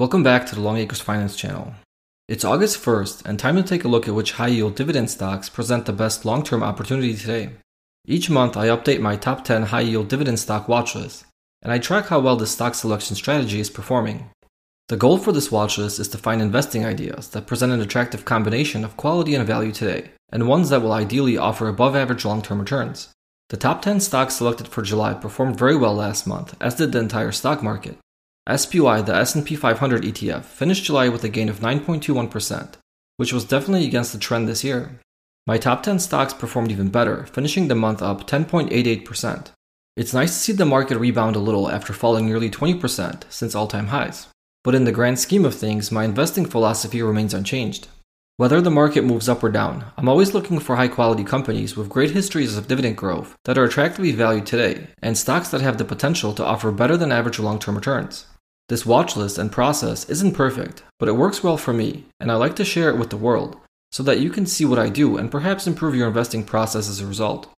Welcome back to the Longacres Finance channel. It's August 1st and time to take a look at which high yield dividend stocks present the best long term opportunity today. Each month, I update my top 10 high yield dividend stock watch list, and I track how well this stock selection strategy is performing. The goal for this watch list is to find investing ideas that present an attractive combination of quality and value today, and ones that will ideally offer above average long term returns. The top 10 stocks selected for July performed very well last month, as did the entire stock market. SPY, the S&P 500 ETF, finished July with a gain of 9.21%, which was definitely against the trend this year. My top 10 stocks performed even better, finishing the month up 10.88%. It's nice to see the market rebound a little after falling nearly 20% since all time highs. But in the grand scheme of things, my investing philosophy remains unchanged. Whether the market moves up or down, I'm always looking for high quality companies with great histories of dividend growth that are attractively valued today, and stocks that have the potential to offer better than average long term returns. This watch list and process isn't perfect, but it works well for me, and I like to share it with the world so that you can see what I do and perhaps improve your investing process as a result.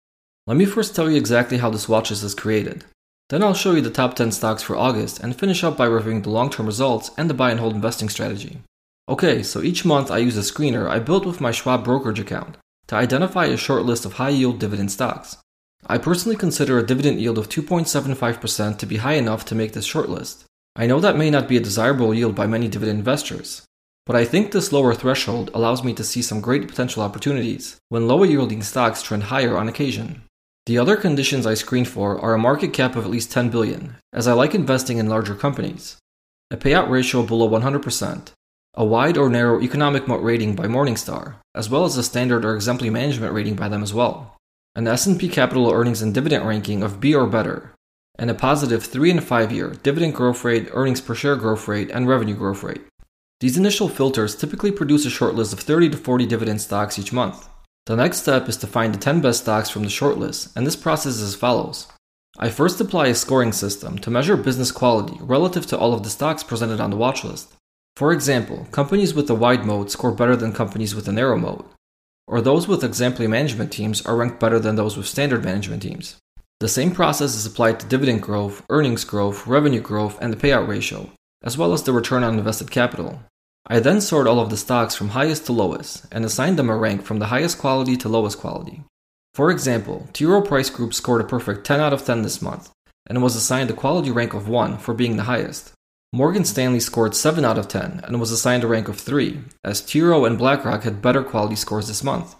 Let me first tell you exactly how this watch list is created. Then I'll show you the top 10 stocks for August and finish up by reviewing the long term results and the buy and hold investing strategy. Okay, so each month I use a screener I built with my Schwab brokerage account to identify a short list of high yield dividend stocks. I personally consider a dividend yield of 2.75% to be high enough to make this short list. I know that may not be a desirable yield by many dividend investors, but I think this lower threshold allows me to see some great potential opportunities when lower yielding stocks trend higher on occasion. The other conditions I screen for are a market cap of at least 10 billion, as I like investing in larger companies, a payout ratio below 100%, a wide or narrow economic moat rating by Morningstar, as well as a standard or exemplary management rating by them as well, an S&P Capital earnings and dividend ranking of B or better, and a positive 3 and 5 year dividend growth rate, earnings per share growth rate, and revenue growth rate. These initial filters typically produce a shortlist of 30 to 40 dividend stocks each month. The next step is to find the 10 best stocks from the shortlist, and this process is as follows. I first apply a scoring system to measure business quality relative to all of the stocks presented on the watch list. For example, companies with a wide moat score better than companies with a narrow moat, or those with exemplary management teams are ranked better than those with standard management teams. The same process is applied to dividend growth, earnings growth, revenue growth, and the payout ratio, as well as the return on invested capital. I then sort all of the stocks from highest to lowest and assign them a rank from the highest quality to lowest quality. For example, T. Rowe Price Group scored a perfect 10 out of 10 this month and was assigned a quality rank of 1 for being the highest. Morgan Stanley scored 7 out of 10 and was assigned a rank of 3, as T. Rowe and BlackRock had better quality scores this month.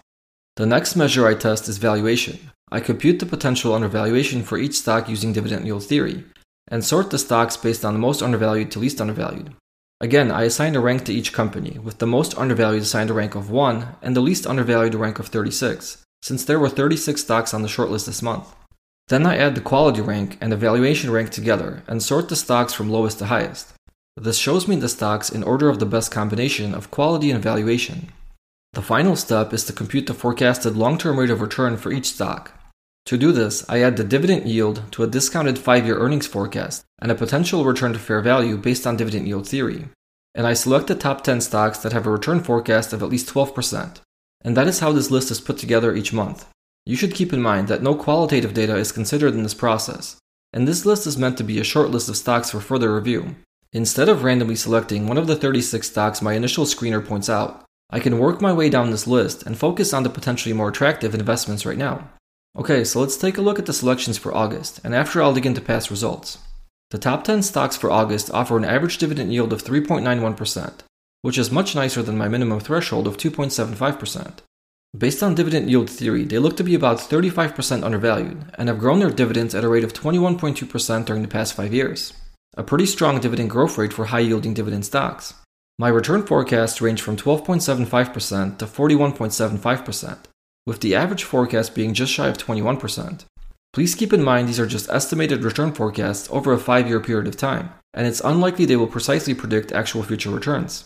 The next measure I test is valuation. I compute the potential undervaluation for each stock using dividend yield theory, and sort the stocks based on the most undervalued to least undervalued. Again, I assign a rank to each company, with the most undervalued assigned a rank of 1 and the least undervalued a rank of 36, since there were 36 stocks on the shortlist this month. Then I add the quality rank and the valuation rank together and sort the stocks from lowest to highest. This shows me the stocks in order of the best combination of quality and valuation. The final step is to compute the forecasted long term rate of return for each stock. To do this, I add the dividend yield to a discounted 5 year earnings forecast and a potential return to fair value based on dividend yield theory. And I select the top 10 stocks that have a return forecast of at least 12%. And that is how this list is put together each month. You should keep in mind that no qualitative data is considered in this process, and this list is meant to be a short list of stocks for further review. Instead of randomly selecting one of the 36 stocks my initial screener points out, I can work my way down this list and focus on the potentially more attractive investments right now. Okay, so let's take a look at the selections for August, and after I'll dig into past results. The top 10 stocks for August offer an average dividend yield of 3.91%, which is much nicer than my minimum threshold of 2.75%. Based on dividend yield theory, they look to be about 35% undervalued and have grown their dividends at a rate of 21.2% during the past 5 years. A pretty strong dividend growth rate for high yielding dividend stocks. My return forecasts range from 12.75% to 41.75%, with the average forecast being just shy of 21%. Please keep in mind these are just estimated return forecasts over a 5 year period of time, and it's unlikely they will precisely predict actual future returns.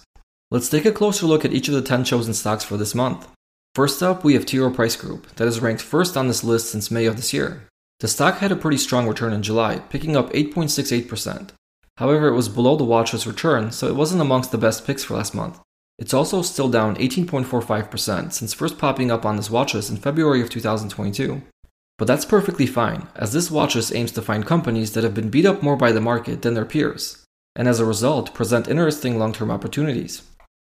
Let's take a closer look at each of the 10 chosen stocks for this month. First up, we have T. Rowe Price Group, that is ranked first on this list since May of this year. The stock had a pretty strong return in July, picking up 8.68%. However, it was below the watchlist return, so it wasn't amongst the best picks for last month. It's also still down 18.45% since first popping up on this watchlist in February of 2022. But that's perfectly fine, as this watchlist aims to find companies that have been beat up more by the market than their peers, and as a result, present interesting long term opportunities.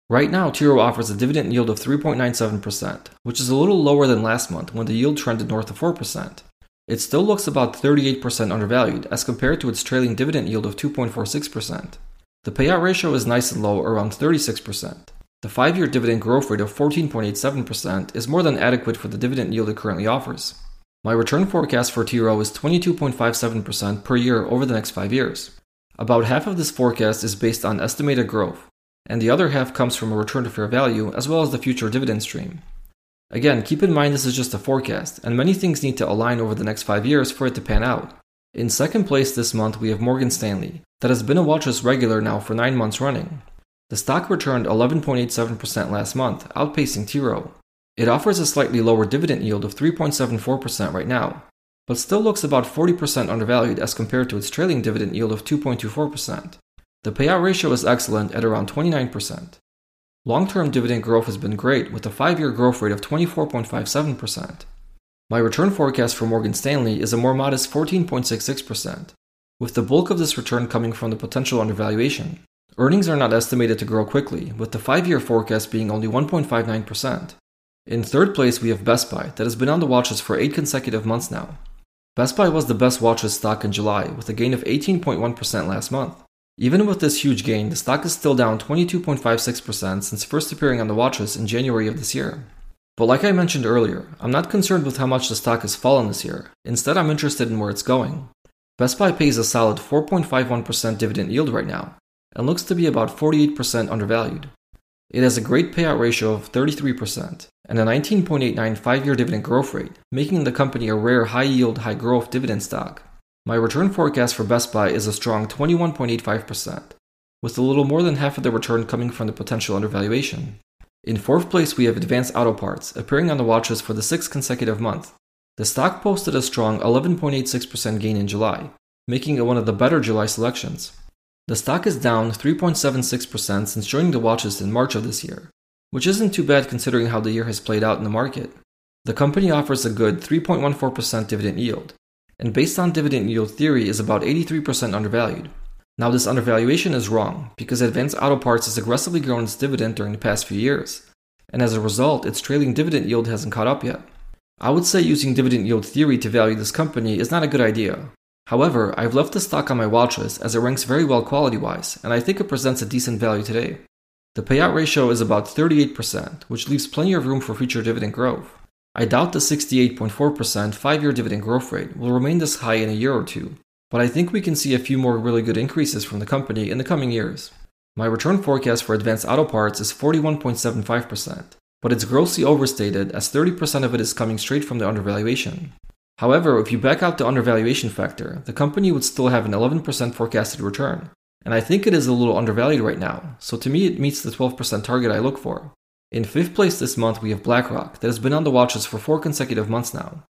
Right now, T. Rowe offers a dividend yield of 3.97%, which is a little lower than last month when the yield trended north of 4%. It still looks about 38% undervalued as compared to its trailing dividend yield of 2.46%. The payout ratio is nice and low, around 36%. The five year dividend growth rate of 14.87% is more than adequate for the dividend yield it currently offers. My return forecast for T. Rowe is 22.57% per year over the next five years. About half of this forecast is based on estimated growth, and the other half comes from a return to fair value as well as the future dividend stream. Again, keep in mind this is just a forecast, and many things need to align over the next five years for it to pan out. In second place this month, we have Morgan Stanley, that has been a watchlist regular now for nine months running. The stock returned 11.87% last month, outpacing T. It offers a slightly lower dividend yield of 3.74% right now, but still looks about 40% undervalued as compared to its trailing dividend yield of 2.24%. The payout ratio is excellent at around 29%. Long term dividend growth has been great, with a five year growth rate of 24.57%. My return forecast for Morgan Stanley is a more modest 14.66%, with the bulk of this return coming from the potential undervaluation. Earnings are not estimated to grow quickly, with the five year forecast being only 1.59%. In third place, we have Best Buy, that has been on the watchlist for eight consecutive months now. Best Buy was the best watchlist stock in July, with a gain of 18.1% last month. Even with this huge gain, the stock is still down 22.56% since first appearing on the watchlist in January of this year. But like I mentioned earlier, I'm not concerned with how much the stock has fallen this year. Instead, I'm interested in where it's going. Best Buy pays a solid 4.51% dividend yield right now, and looks to be about 48% undervalued. It has a great payout ratio of 33% and a 19.89 five year dividend growth rate, making the company a rare high yield, high growth dividend stock. My return forecast for Best Buy is a strong 21.85%, with a little more than half of the return coming from the potential undervaluation. In fourth place, we have Advance Auto Parts, appearing on the watches for the sixth consecutive month. The stock posted a strong 11.86% gain in July, making it one of the better July selections. The stock is down 3.76% since joining the watches in March of this year, which isn't too bad considering how the year has played out in the market. The company offers a good 3.14% dividend yield, and based on dividend yield theory is about 83% undervalued. Now, this undervaluation is wrong because Advance Auto Parts has aggressively grown its dividend during the past few years, and as a result, its trailing dividend yield hasn't caught up yet. I would say using dividend yield theory to value this company is not a good idea. However, I've left the stock on my watch list as it ranks very well quality wise, and I think it presents a decent value today. The payout ratio is about 38%, which leaves plenty of room for future dividend growth. I doubt the 68.4% five year dividend growth rate will remain this high in a year or two, but I think we can see a few more really good increases from the company in the coming years. My return forecast for Advance Auto Parts is 41.75%, but it's grossly overstated as 30% of it is coming straight from the undervaluation. However, if you back out the undervaluation factor, the company would still have an 11% forecasted return, and I think it is a little undervalued right now, so to me it meets the 12% target I look for. In fifth place this month, we have BlackRock, that has been on the watchlist for four consecutive months now.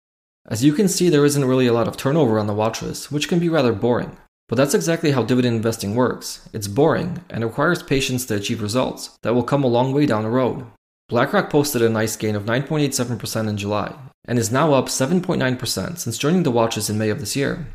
As you can see, there isn't really a lot of turnover on the watchlist, which can be rather boring. But that's exactly how dividend investing works. It's boring and requires patience to achieve results that will come a long way down the road. BlackRock posted a nice gain of 9.87% in July and is now up 7.9% since joining the watches in May of this year.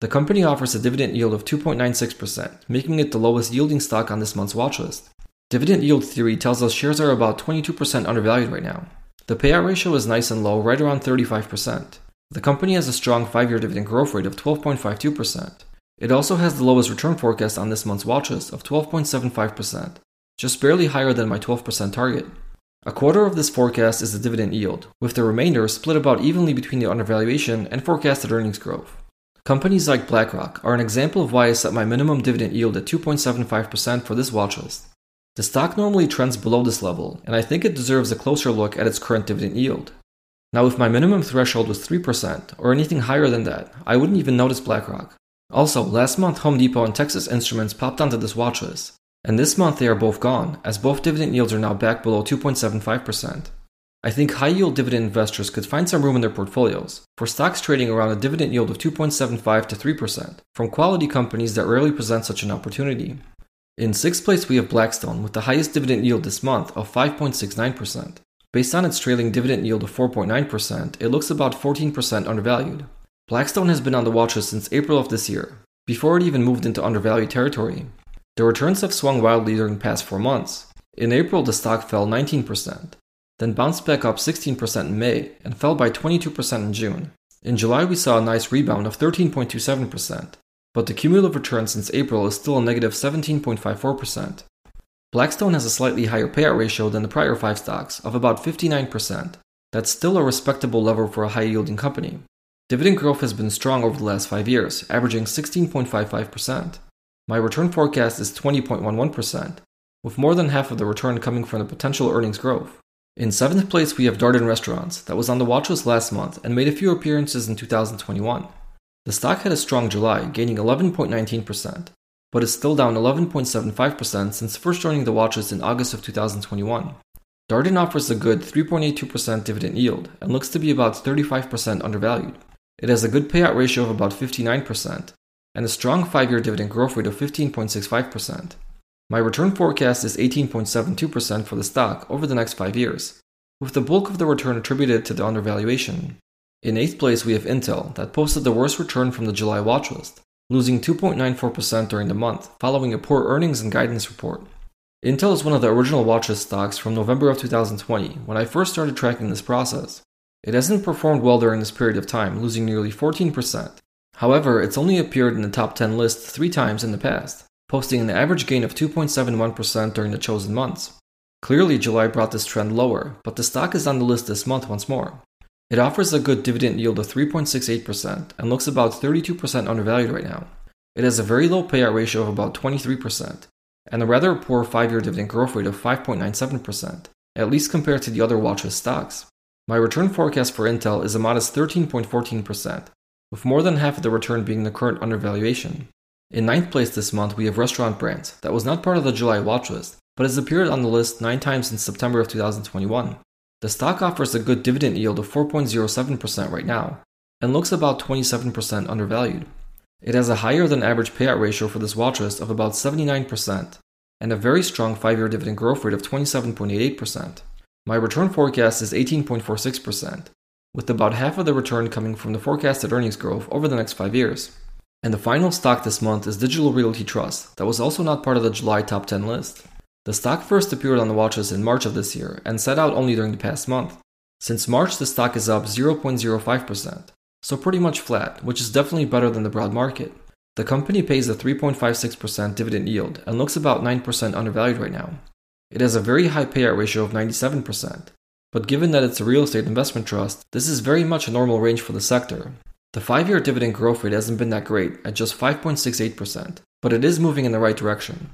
The company offers a dividend yield of 2.96%, making it the lowest yielding stock on this month's watchlist. Dividend yield theory tells us shares are about 22% undervalued right now. The payout ratio is nice and low, right around 35%. The company has a strong 5 year dividend growth rate of 12.52%. It also has the lowest return forecast on this month's watchlist of 12.75%, just barely higher than my 12% target. A quarter of this forecast is the dividend yield, with the remainder split about evenly between the undervaluation and forecasted earnings growth. Companies like BlackRock are an example of why I set my minimum dividend yield at 2.75% for this watchlist. The stock normally trends below this level, and I think it deserves a closer look at its current dividend yield. Now, if my minimum threshold was 3% or anything higher than that, I wouldn't even notice BlackRock. Also, last month Home Depot and Texas Instruments popped onto this watch list, and this month they are both gone, as both dividend yields are now back below 2.75%. I think high yield dividend investors could find some room in their portfolios for stocks trading around a dividend yield of 2.75 to 3% from quality companies that rarely present such an opportunity. In sixth place, we have Blackstone with the highest dividend yield this month of 5.69%. Based on its trailing dividend yield of 4.9%, it looks about 14% undervalued. Blackstone has been on the watchlist since April of this year, before it even moved into undervalued territory. The returns have swung wildly during the past four months. In April, the stock fell 19%, then bounced back up 16% in May and fell by 22% in June. In July, we saw a nice rebound of 13.27%, but the cumulative return since April is still a negative 17.54%. Blackstone has a slightly higher payout ratio than the prior five stocks of about 59%. That's still a respectable level for a high yielding company. Dividend growth has been strong over the last five years, averaging 16.55%. My return forecast is 20.11%, with more than half of the return coming from the potential earnings growth. In seventh place, we have Darden Restaurants, that was on the watch list last month and made a few appearances in 2021. The stock had a strong July, gaining 11.19%, but is still down 11.75% since first joining the watchlist in August of 2021. Darden offers a good 3.82% dividend yield and looks to be about 35% undervalued. It has a good payout ratio of about 59% and a strong 5 year dividend growth rate of 15.65%. My return forecast is 18.72% for the stock over the next 5 years, with the bulk of the return attributed to the undervaluation. In 8th place, we have Intel, that posted the worst return from the July watchlist losing 2.94% during the month, following a poor earnings and guidance report. Intel is one of the original watchlist stocks from November of 2020, when I first started tracking this process. It hasn't performed well during this period of time, losing nearly 14%. However, it's only appeared in the top 10 list three times in the past, posting an average gain of 2.71% during the chosen months. Clearly, July brought this trend lower, but the stock is on the list this month once more. It offers a good dividend yield of 3.68% and looks about 32% undervalued right now. It has a very low payout ratio of about 23% and a rather poor 5 year dividend growth rate of 5.97%, at least compared to the other watchlist stocks. My return forecast for Intel is a modest 13.14%, with more than half of the return being the current undervaluation. In ninth place this month, we have Restaurant Brands, that was not part of the July watchlist, but has appeared on the list nine times since September of 2021. The stock offers a good dividend yield of 4.07% right now and looks about 27% undervalued. It has a higher than average payout ratio for this watch list of about 79% and a very strong 5 year dividend growth rate of 27.88%. My return forecast is 18.46%, with about half of the return coming from the forecasted earnings growth over the next 5 years. And the final stock this month is Digital Realty Trust, that was also not part of the July top 10 list. The stock first appeared on the watches in March of this year and set out only during the past month. Since March, the stock is up 0.05%, so pretty much flat, which is definitely better than the broad market. The company pays a 3.56% dividend yield and looks about 9% undervalued right now. It has a very high payout ratio of 97%, but given that it's a real estate investment trust, this is very much a normal range for the sector. The 5 year dividend growth rate hasn't been that great at just 5.68%, but it is moving in the right direction.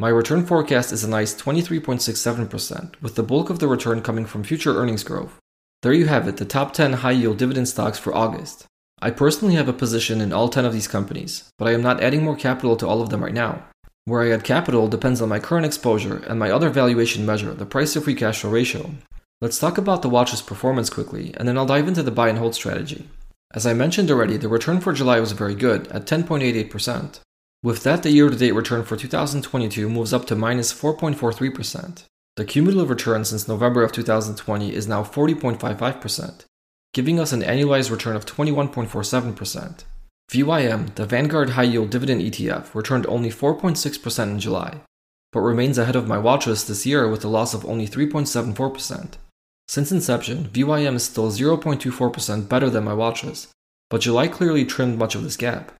My return forecast is a nice 23.67%, with the bulk of the return coming from future earnings growth. There you have it, the top 10 high yield dividend stocks for August. I personally have a position in all 10 of these companies, but I am not adding more capital to all of them right now. Where I add capital depends on my current exposure and my other valuation measure, the price to free cash flow ratio. Let's talk about the watch's performance quickly, and then I'll dive into the buy and hold strategy. As I mentioned already, the return for July was very good, at 10.88%. With that, the year to date return for 2022 moves up to minus 4.43%. The cumulative return since November of 2020 is now 40.55%, giving us an annualized return of 21.47%. VYM, the Vanguard High Yield Dividend ETF, returned only 4.6% in July, but remains ahead of my watchlist this year with a loss of only 3.74%. Since inception, VYM is still 0.24% better than my watchlist, but July clearly trimmed much of this gap.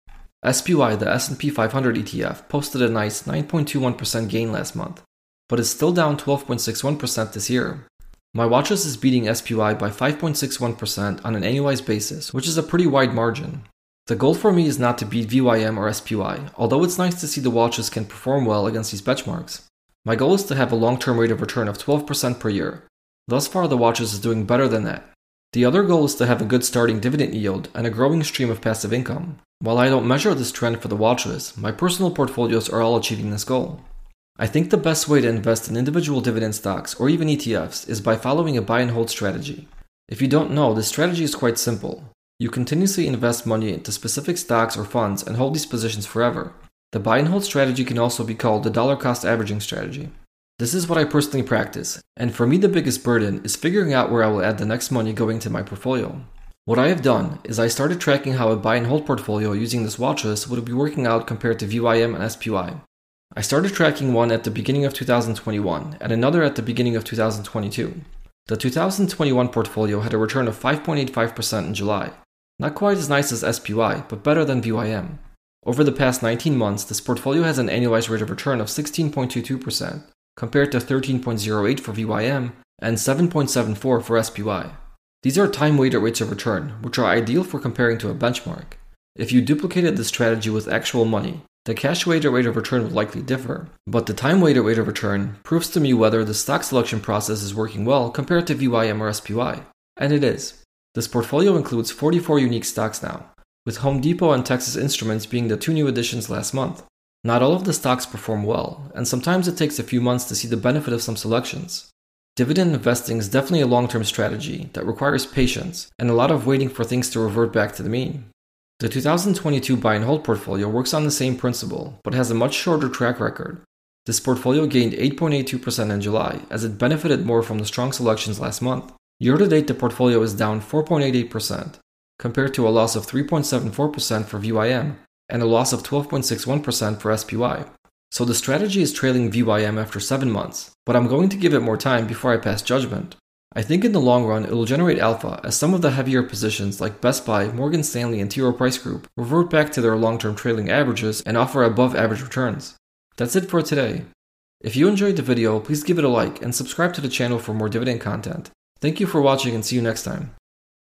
SPY, the S&P 500 ETF, posted a nice 9.21% gain last month, but is still down 12.61% this year. My watchlist is beating SPY by 5.61% on an annualized basis, which is a pretty wide margin. The goal for me is not to beat VYM or SPY, although it's nice to see the watches can perform well against these benchmarks. My goal is to have a long term rate of return of 12% per year. Thus far, the watches is doing better than that. The other goal is to have a good starting dividend yield and a growing stream of passive income. While I don't measure this trend for the watchlist, my personal portfolios are all achieving this goal. I think the best way to invest in individual dividend stocks or even ETFs is by following a buy and hold strategy. If you don't know, this strategy is quite simple. You continuously invest money into specific stocks or funds and hold these positions forever. The buy and hold strategy can also be called the dollar cost averaging strategy. This is what I personally practice, and for me, the biggest burden is figuring out where I will add the next money going to my portfolio. What I have done is I started tracking how a buy and hold portfolio using this watch list would be working out compared to VYM and SPY. I started tracking one at the beginning of 2021 and another at the beginning of 2022. The 2021 portfolio had a return of 5.85% in July. Not quite as nice as SPY, but better than VYM. Over the past 19 months, this portfolio has an annualized rate of return of 16.22%, compared to 13.08 for VYM and 7.74 for SPY. These are time weighted rates of return, which are ideal for comparing to a benchmark. If you duplicated this strategy with actual money, the cash weighted rate of return would likely differ, but the time weighted rate of return proves to me whether the stock selection process is working well compared to VYM or SPY, and it is. This portfolio includes 44 unique stocks now, with Home Depot and Texas Instruments being the two new additions last month. Not all of the stocks perform well, and sometimes it takes a few months to see the benefit of some selections. Dividend investing is definitely a long term strategy that requires patience and a lot of waiting for things to revert back to the mean. The 2022 buy and hold portfolio works on the same principle, but has a much shorter track record. This portfolio gained 8.82% in July, as it benefited more from the strong selections last month. Year to date, the portfolio is down 4.88%, compared to a loss of 3.74% for VYM and a loss of 12.61% for SPY. So the strategy is trailing VYM after 7 months, but I'm going to give it more time before I pass judgment. I think in the long run it will generate alpha as some of the heavier positions like Best Buy, Morgan Stanley, and T. Rowe Price Group revert back to their long term trailing averages and offer above average returns. That's it for today. If you enjoyed the video, please give it a like and subscribe to the channel for more dividend content. Thank you for watching and see you next time.